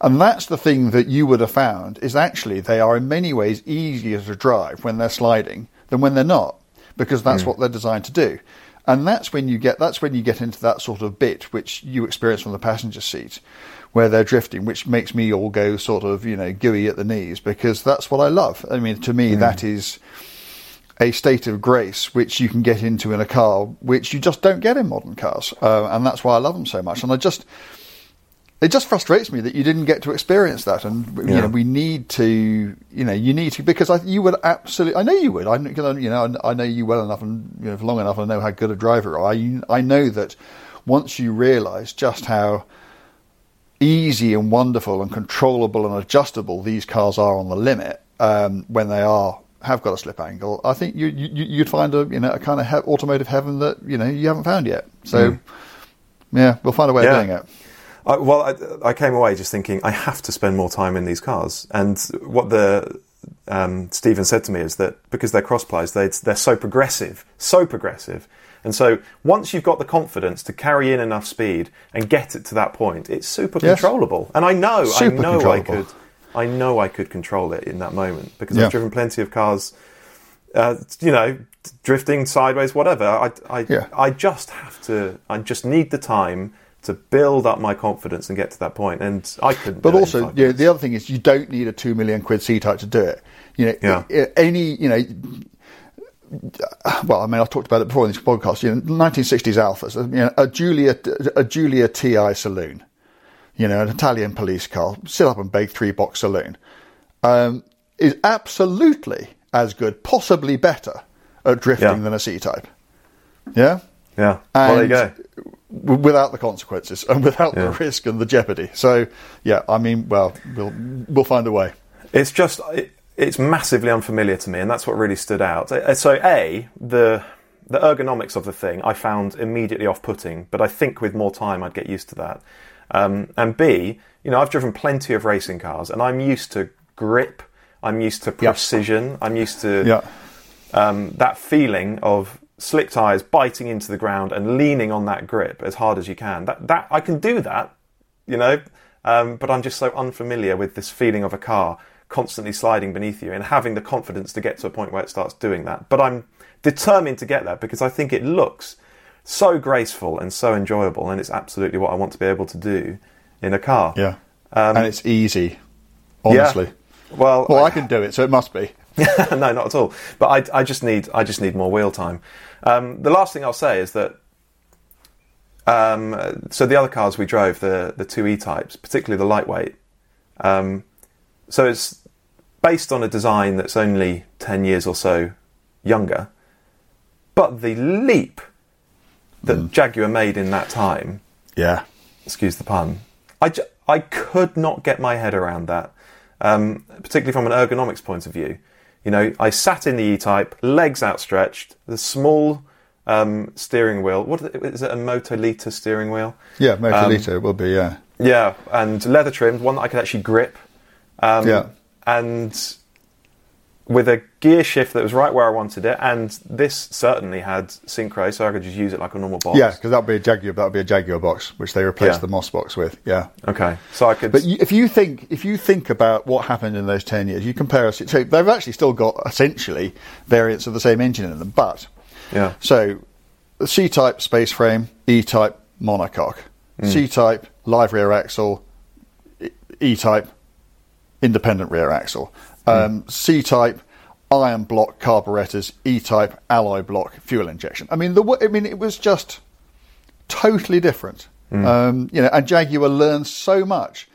And that's the thing that you would have found is actually they are in many ways easier to drive when they're sliding than when they're not, because that's hmm. what they're designed to do. And that's when you get that's when you get into that sort of bit which you experience from the passenger seat, where they're drifting, which makes me all go sort of you know gooey at the knees because that's what I love. I mean, to me, that hmm. is a state of grace which you can get into in a car, which you just don't get in modern cars, uh, and that's why I love them so much. And I just, it just frustrates me that you didn't get to experience that. And you Yeah. know, we need to, you know, you need to because I, you would absolutely, I know you would. I, know- you know, I know you well enough and you know, for long enough. I know how good a driver you are. I, I know that once you realise just how easy and wonderful and controllable and adjustable these cars are on the limit um, when they are have got a slip angle. I think you, you you'd find a you know a kind of he- automotive heaven that you know you haven't found yet. So yeah, we'll find a way Yeah. of doing it. I, well, I, I came away just thinking I have to spend more time in these cars. And what the um, Stephen said to me is that because they're crossplies, they, they're so progressive, so progressive. And so once you've got the confidence to carry in enough speed and get it to that point, it's super Yes. controllable. And I know, Super I know I could, I know I could control it in that moment because Yeah. I've driven plenty of cars, uh, you know, drifting sideways, whatever. I, I, Yeah. I just have to. I just need the time to build up my confidence and get to that point. And I couldn't. But do also, yeah, the other thing is you don't need a two million quid C type to do it. You know, Yeah. any you know, well, I mean, I've talked about it before in this podcast. You know, 1960s Alphas, you know, a Giulia, a Giulia TI saloon, you know, an Italian police car, sit up and bake three box saloon, um, is absolutely as good, possibly better at drifting Yeah. than a C type. Yeah, Yeah. well, there you go. w- without the consequences and without Yeah. the risk and the jeopardy. So, yeah, I mean, well, we'll we'll find a way. It's just it, it's massively unfamiliar to me, and that's what really stood out. Uh, So, a the the ergonomics of the thing I found immediately off-putting, but I think with more time I'd get used to that. Um, and b, you know, I've driven plenty of racing cars, and I'm used to grip. I'm used to precision. I'm used to Yeah, um, that feeling of slick tires biting into the ground and leaning on that grip as hard as you can. That that I can do that, you know, um, but I'm just so unfamiliar with this feeling of a car constantly sliding beneath you and having the confidence to get to a point where it starts doing that. But I'm determined to get there because I think it looks so graceful and so enjoyable, and it's absolutely what I want to be able to do in a car. yeah, Um, and it's easy, Yeah. honestly. Well, Well, I can do it, so it must be. no, not at all. But I, I just need I just need more wheel time. Um, the last thing I'll say is that um, so the other cars we drove, the the two E types, particularly the lightweight. Um, so it's based on a design that's only ten years or so younger, but the leap that Jaguar made in that time Yeah, excuse the pun. I, ju- I could not get my head around that, um, particularly from an ergonomics point of view. You know, I sat in the E-Type, legs outstretched, the small um, steering wheel. What is it, is it? A Moto-Lita steering wheel? yeah, Um, Moto-Lita it will be. Yeah, Yeah, and leather trimmed, one that I could actually grip. Um, Yeah. And with a gear shift that was right where I wanted it, and this certainly had synchro, so I could just use it like a normal box. yeah, because that'd be a Jaguar. That'll be a Jaguar box, which they replaced Yeah. the Moss box with. Yeah. Okay, so I could. But if you think if you think about what happened in those ten years, you compare us. So they've actually still got essentially variants of the same engine in them, but yeah. So, the C type space frame, E type monocoque, mm. C type live rear axle, E type independent rear axle, um, C type iron block carburetors, E type alloy block fuel injection. I mean, the I mean, it was just totally different. Um, you know, and Jaguar learned so much.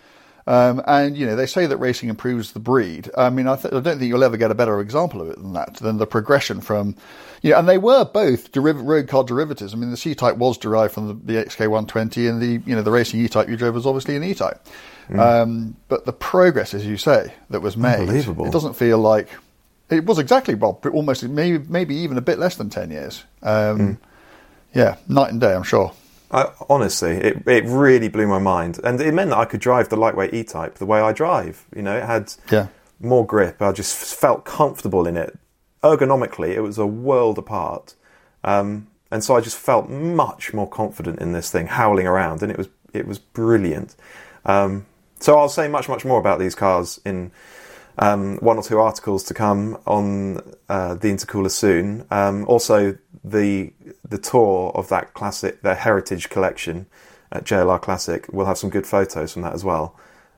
Um, and you know they say that racing improves the breed. I mean, I, th- I don't think you'll ever get a better example of it than that. Than the progression from, you know, and they were both deriv- road car derivatives. I mean, the C Type was derived from the, the XK120, and the you know the racing E Type you drove was obviously an E Type. Um, but the progress, as you say, that was made, Unbelievable. it doesn't feel like it was exactly well, almost maybe maybe even a bit less than ten years. Um, Yeah, night and day, I'm sure. I, honestly, it, it really blew my mind, and it meant that I could drive the lightweight E-Type the way I drive. You know, it had Yeah. more grip. I just felt comfortable in it. Ergonomically, it was a world apart, um, and so I just felt much more confident in this thing, howling around, and it was it was brilliant. Um, so I'll say much much more about these cars in um, one or two articles to come on uh, the intercooler soon. Um, also, the the tour of that classic, the heritage collection at JLR Classic, we'll have some good photos from that as well.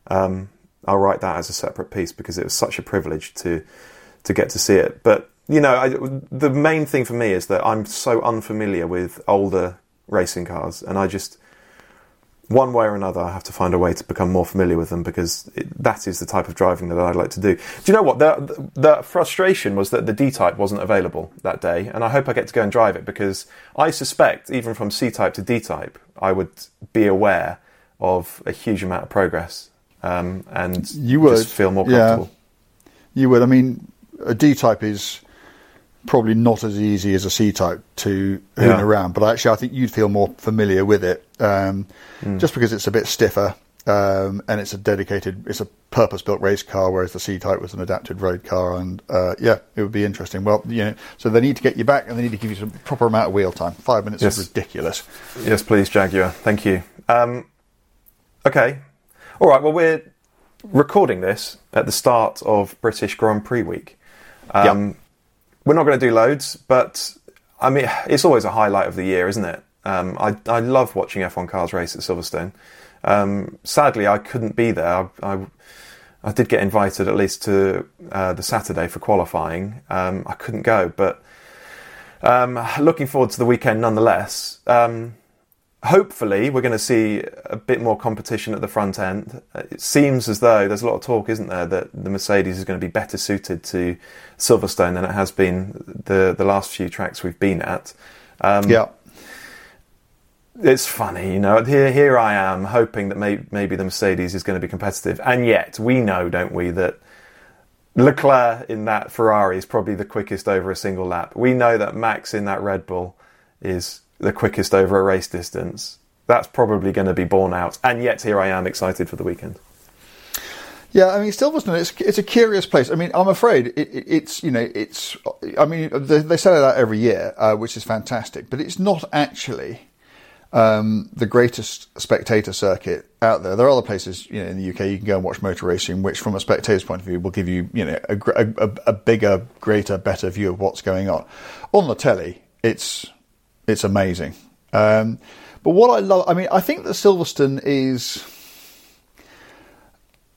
Um, I'll write that as a separate piece because it was such a privilege to to get to see it. But you know, I, the main thing for me is that I'm so unfamiliar with older racing cars, and I just one way or another, I have to find a way to become more familiar with them because it, that is the type of driving that I'd like to do. Do you know what? The, the frustration was that the D type wasn't available that day, and I hope I get to go and drive it because I suspect, even from C type to D type, I would be aware of a huge amount of progress um, and You would, just feel more yeah. comfortable. You would. I mean, a D type is probably not as easy as a C type to hoon Yeah. around, but actually, I think you'd feel more familiar with it, um, Hmm. just because it's a bit stiffer um, and it's a dedicated, it's a purpose-built race car, whereas the C type was an adapted road car. And uh, yeah, it would be interesting. Well, you know, so they need to get you back and they need to give you some proper amount of wheel time. Five minutes Yes. is ridiculous. Yes, please, Jaguar. Thank you. Um, okay. All right. Well, we're recording this at the start of British Grand Prix week. Um, We're not going to do loads, but I mean, it's always a highlight of the year, isn't it? Um, I, I love watching F1 cars race at Silverstone. Um, sadly, I couldn't be there. I, I, I did get invited at least to uh, the Saturday for qualifying. Um, I couldn't go, but Um, looking forward to the weekend nonetheless. Um, hopefully, we're going to see a bit more competition at the front end. It seems as though there's a lot of talk, isn't there, that the Mercedes is going to be better suited to Silverstone than it has been the the last few tracks we've been at. Um, yeah. It's funny, you know. Here, here I am hoping that may, maybe the Mercedes is going to be competitive, and yet we know, don't we, that Leclerc in that Ferrari is probably the quickest over a single lap. We know that Max in that Red Bull is the quickest over a race distance. That's probably going to be borne out, and yet here I am excited for the weekend. Yeah, I mean Silverstone. It's it's a curious place. I mean, I'm afraid it, it, it's you know it's. I mean, they, they sell it out every year, uh, which is fantastic, but it's not actually um, the greatest spectator circuit out there. There are other places, you know, in the UK you can go and watch motor racing, which, from a spectator's point of view, will give you, you know, a, a, a bigger, greater, better view of what's going on. On the telly, it's it's amazing. Um, but what I love, I mean, I think that Silverstone is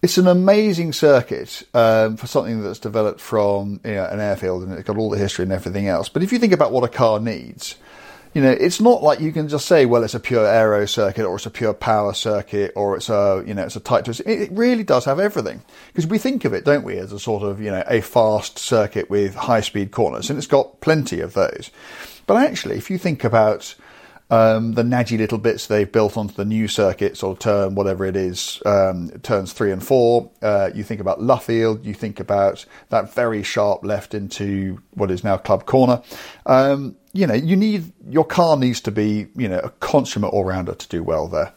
it's an amazing circuit um, for something that's developed from you know, an airfield and it's got all the history and everything else. But if you think about what a car needs, you know, it's not like you can just say, well, it's a pure aero circuit or it's a pure power circuit or it's a, you know, it's a tight twist. It really does have everything because we think of it, don't we, as a sort of, you know, a fast circuit with high speed corners and it's got plenty of those. But actually, if you think about um, the nadgy little bits they've built onto the new circuits or turn, whatever it is, um, turns three and four. Uh, you think about Luffield, you think about that very sharp left into what is now Club Corner. Um, you know, you need your car needs to be, you know, a consummate all rounder to do well there.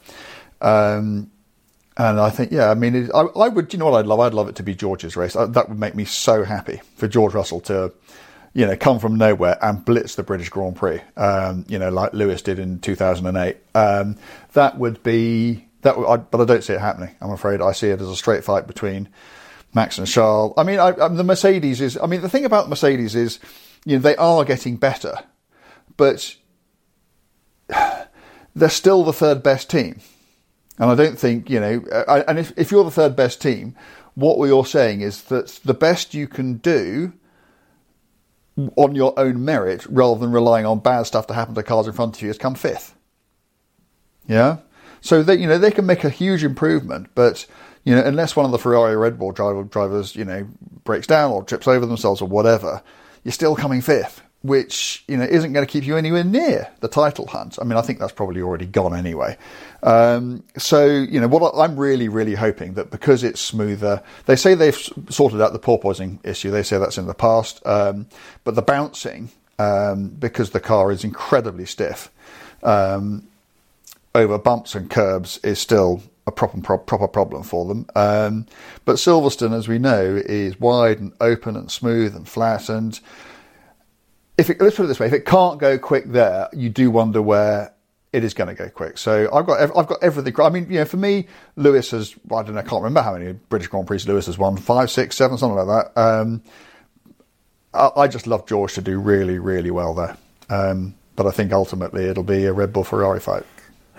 Um, and I think, yeah, I mean, it, I, I, would, you know what I'd love? I'd love it to be George's race. I, that would make me so happy for George Russell to, you know, come from nowhere and blitz the British Grand Prix, um, you know, like Lewis did in 2008. Um, that would be, that. I, but I don't see it happening, I'm afraid. I see it as a straight fight between Max and Charles. I mean, I, the Mercedes is, I mean, the thing about Mercedes is, you know, they are getting better but they're still the third best team. And I don't think, you know, and if, if you're the third best team, what we are all saying is that the best you can do on your own merit rather than relying on bad stuff to happen to cars in front of you has come fifth. Yeah? So they, you know, they can make a huge improvement, but, you know, unless one of the Ferrari Red Bull driver, drivers, you know, breaks down or trips over themselves or whatever, you're still coming fifth which you know isn't going to keep you anywhere near the title hunt. I mean, I think that's probably already gone anyway. Um, so you know, what I'm really, really hoping that because it's smoother, they say they've sorted out the porpoising issue. They say that's in the past, um, but the bouncing um, because the car is incredibly stiff um, over bumps and curbs is still a proper proper problem for them. Um, but Silverstone, as we know, is wide and open and smooth and flat and if it, let's put it this way, if it can't go quick there, you do wonder where it is going to go quick. So I've got I've got everything. I mean, you know, for me, Lewis has I don't know, I can't remember how many British Grand Prix Lewis has won, five, six, seven, something like that. Um, I, I, just love George to do really, really well there. Um, but I think ultimately it'll be a Red Bull Ferrari fight.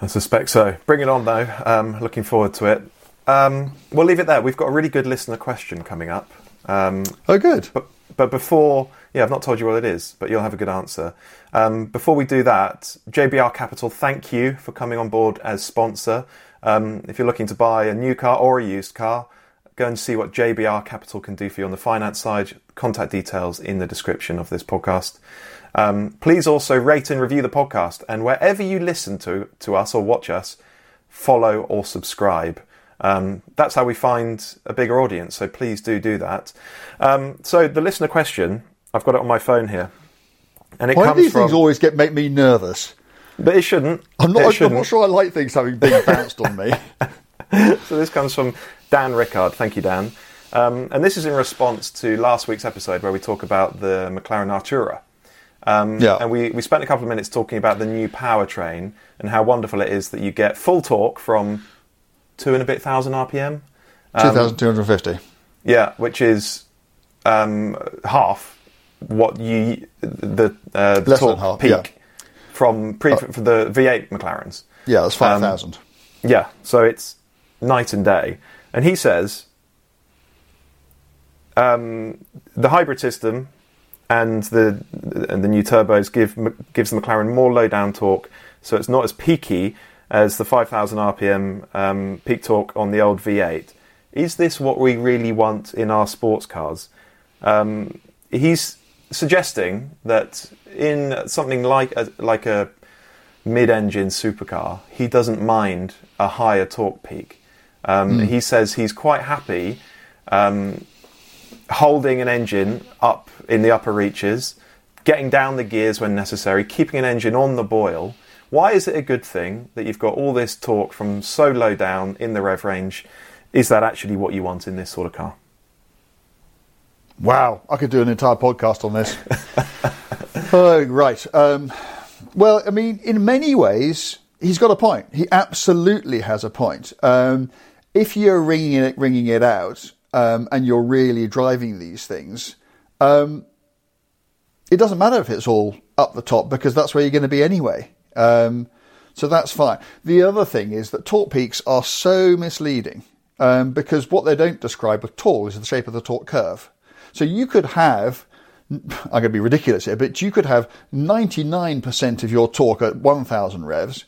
I suspect so. Bring it on though. Um, looking forward to it. Um, we'll leave it there. We've got a really good listener question coming up. Um, oh, good. But but before yeah, I've not told you what it is, but you'll have a good answer. Um, before we do that, JBR Capital, thank you for coming on board as sponsor. Um, if you're looking to buy a new car or a used car, go and see what JBR Capital can do for you on the finance side. Contact details in the description of this podcast. Um, please also rate and review the podcast, and wherever you listen to to us or watch us, follow or subscribe. Um, that's how we find a bigger audience. So please do do that. Um, so the listener question I've got it on my phone here, and it Why comes do these from, things always get make me nervous? But it shouldn't. I'm not. Shouldn't. I'm not sure I like things having been bounced on me. so this comes from Dan Rickard. Thank you, Dan. Um, and this is in response to last week's episode where we talk about the McLaren Artura. Um, yeah. And we, we spent a couple of minutes talking about the new powertrain and how wonderful it is that you get full torque from two and a bit thousand RPM. Um, 2,250. Yeah, which is um, half what you the, uh, the torque half, peak yeah. from pre, uh, for the V8 McLarens. Yeah, that's five thousand. Um, yeah, so it's night and day. And he says um, the hybrid system and the and the new turbos give gives the McLaren more low down torque, so it's not as peaky as the 5,000 RPM um, peak torque on the old V8. Is this what we really want in our sports cars? Um, he's suggesting that in something like a, like a mid-engine supercar, he doesn't mind a higher torque peak. Um, mm. He says he's quite happy um, holding an engine up in the upper reaches, getting down the gears when necessary, keeping an engine on the boil. Why is it a good thing that you've got all this torque from so low down in the rev range? Is that actually what you want in this sort of car? Wow, I could do an entire podcast on this. oh, right. Um, well, I mean, in many ways, he's got a point. He absolutely has a point. Um, if you're ringing it, ringing it out, um, and you're really driving these things, um, it doesn't matter if it's all up the top because that's where you're going to be anyway. Um, so that's fine. The other thing is that torque peaks are so misleading um, because what they don't describe at all is the shape of the torque curve. So you could have, I'm going to be ridiculous here, but you could have 99% of your torque at 1000 revs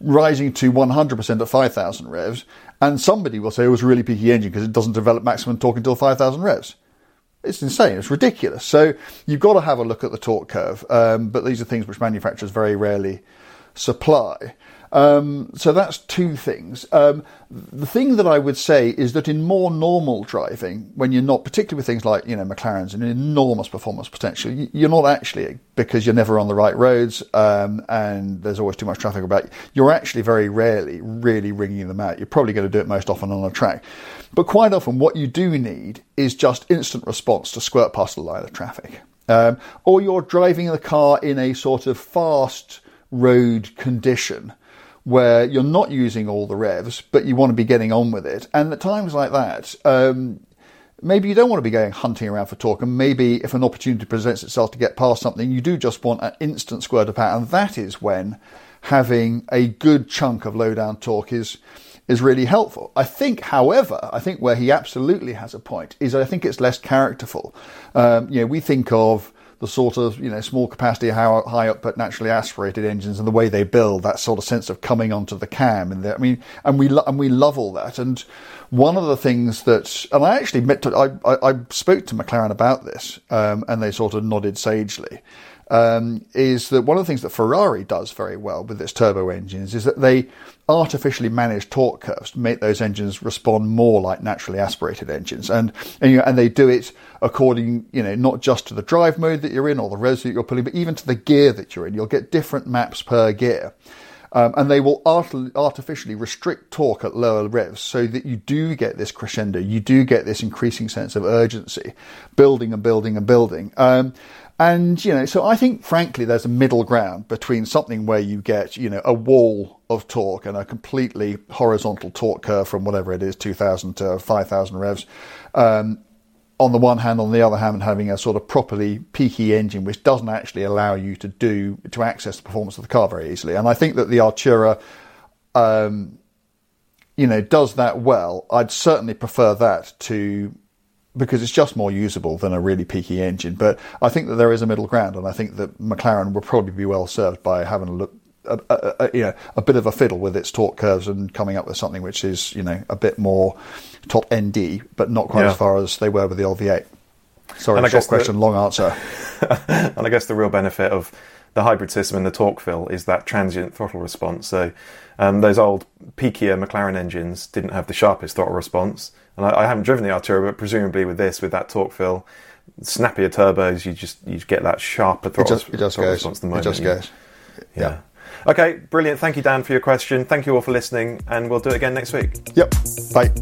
rising to 100% at 5000 revs, and somebody will say it was a really peaky engine because it doesn't develop maximum torque until 5000 revs. It's insane. It's ridiculous. So you've got to have a look at the torque curve. Um, but these are things which manufacturers very rarely supply. Um, so that's two things. Um, the thing that I would say is that in more normal driving, when you're not, particularly with things like you know McLarens and enormous performance potential, you're not actually because you're never on the right roads um, and there's always too much traffic about. You're actually very rarely really ringing them out. You're probably going to do it most often on a track, but quite often what you do need is just instant response to squirt past the line of traffic, um, or you're driving the car in a sort of fast road condition where you're not using all the revs, but you want to be getting on with it. And at times like that, um, maybe you don't want to be going hunting around for torque, and maybe if an opportunity presents itself to get past something, you do just want an instant squirt of power, and that is when having a good chunk of low down torque is is really helpful. I think, however, I think where he absolutely has a point is I think it's less characterful. Um, you know, we think of the sort of you know small capacity, high output, naturally aspirated engines and the way they build that sort of sense of coming onto the cam. And I mean, and we lo- and we love all that. And one of the things that, and I actually met, to, I, I, I spoke to McLaren about this, um, and they sort of nodded sagely um, is that one of the things that Ferrari does very well with its turbo engines is that they artificially manage torque curves to make those engines respond more like naturally aspirated engines, and and, you know, and they do it according, you know, not just to the drive mode that you're in or the revs that you're pulling, but even to the gear that you're in. You'll get different maps per gear. Um, and they will art- artificially restrict torque at lower revs so that you do get this crescendo, you do get this increasing sense of urgency, building and building and building. Um, and, you know, so I think, frankly, there's a middle ground between something where you get, you know, a wall of torque and a completely horizontal torque curve from whatever it is, 2000 to 5000 revs. Um, on the one hand, on the other hand, having a sort of properly peaky engine, which doesn't actually allow you to do, to access the performance of the car very easily. And I think that the Artura, um, you know, does that well. I'd certainly prefer that to because it's just more usable than a really peaky engine. But I think that there is a middle ground, and I think that McLaren will probably be well served by having a look. A, a, a, you know, a bit of a fiddle with its torque curves and coming up with something which is, you know, a bit more top ND, but not quite yeah. as far as they were with the LV8. Sorry, and short question, the, long answer. and I guess the real benefit of the hybrid system and the torque fill is that transient throttle response. So um, those old peakier McLaren engines didn't have the sharpest throttle response and I, I, haven't driven the Artura, but presumably with this, with that torque fill, snappier turbos, you just you get that sharper throttle, it just, it just throttle response. The moment, it just goes. Yeah. yeah. Okay, brilliant. Thank you, Dan, for your question. Thank you all for listening, and we'll do it again next week. Yep. Bye.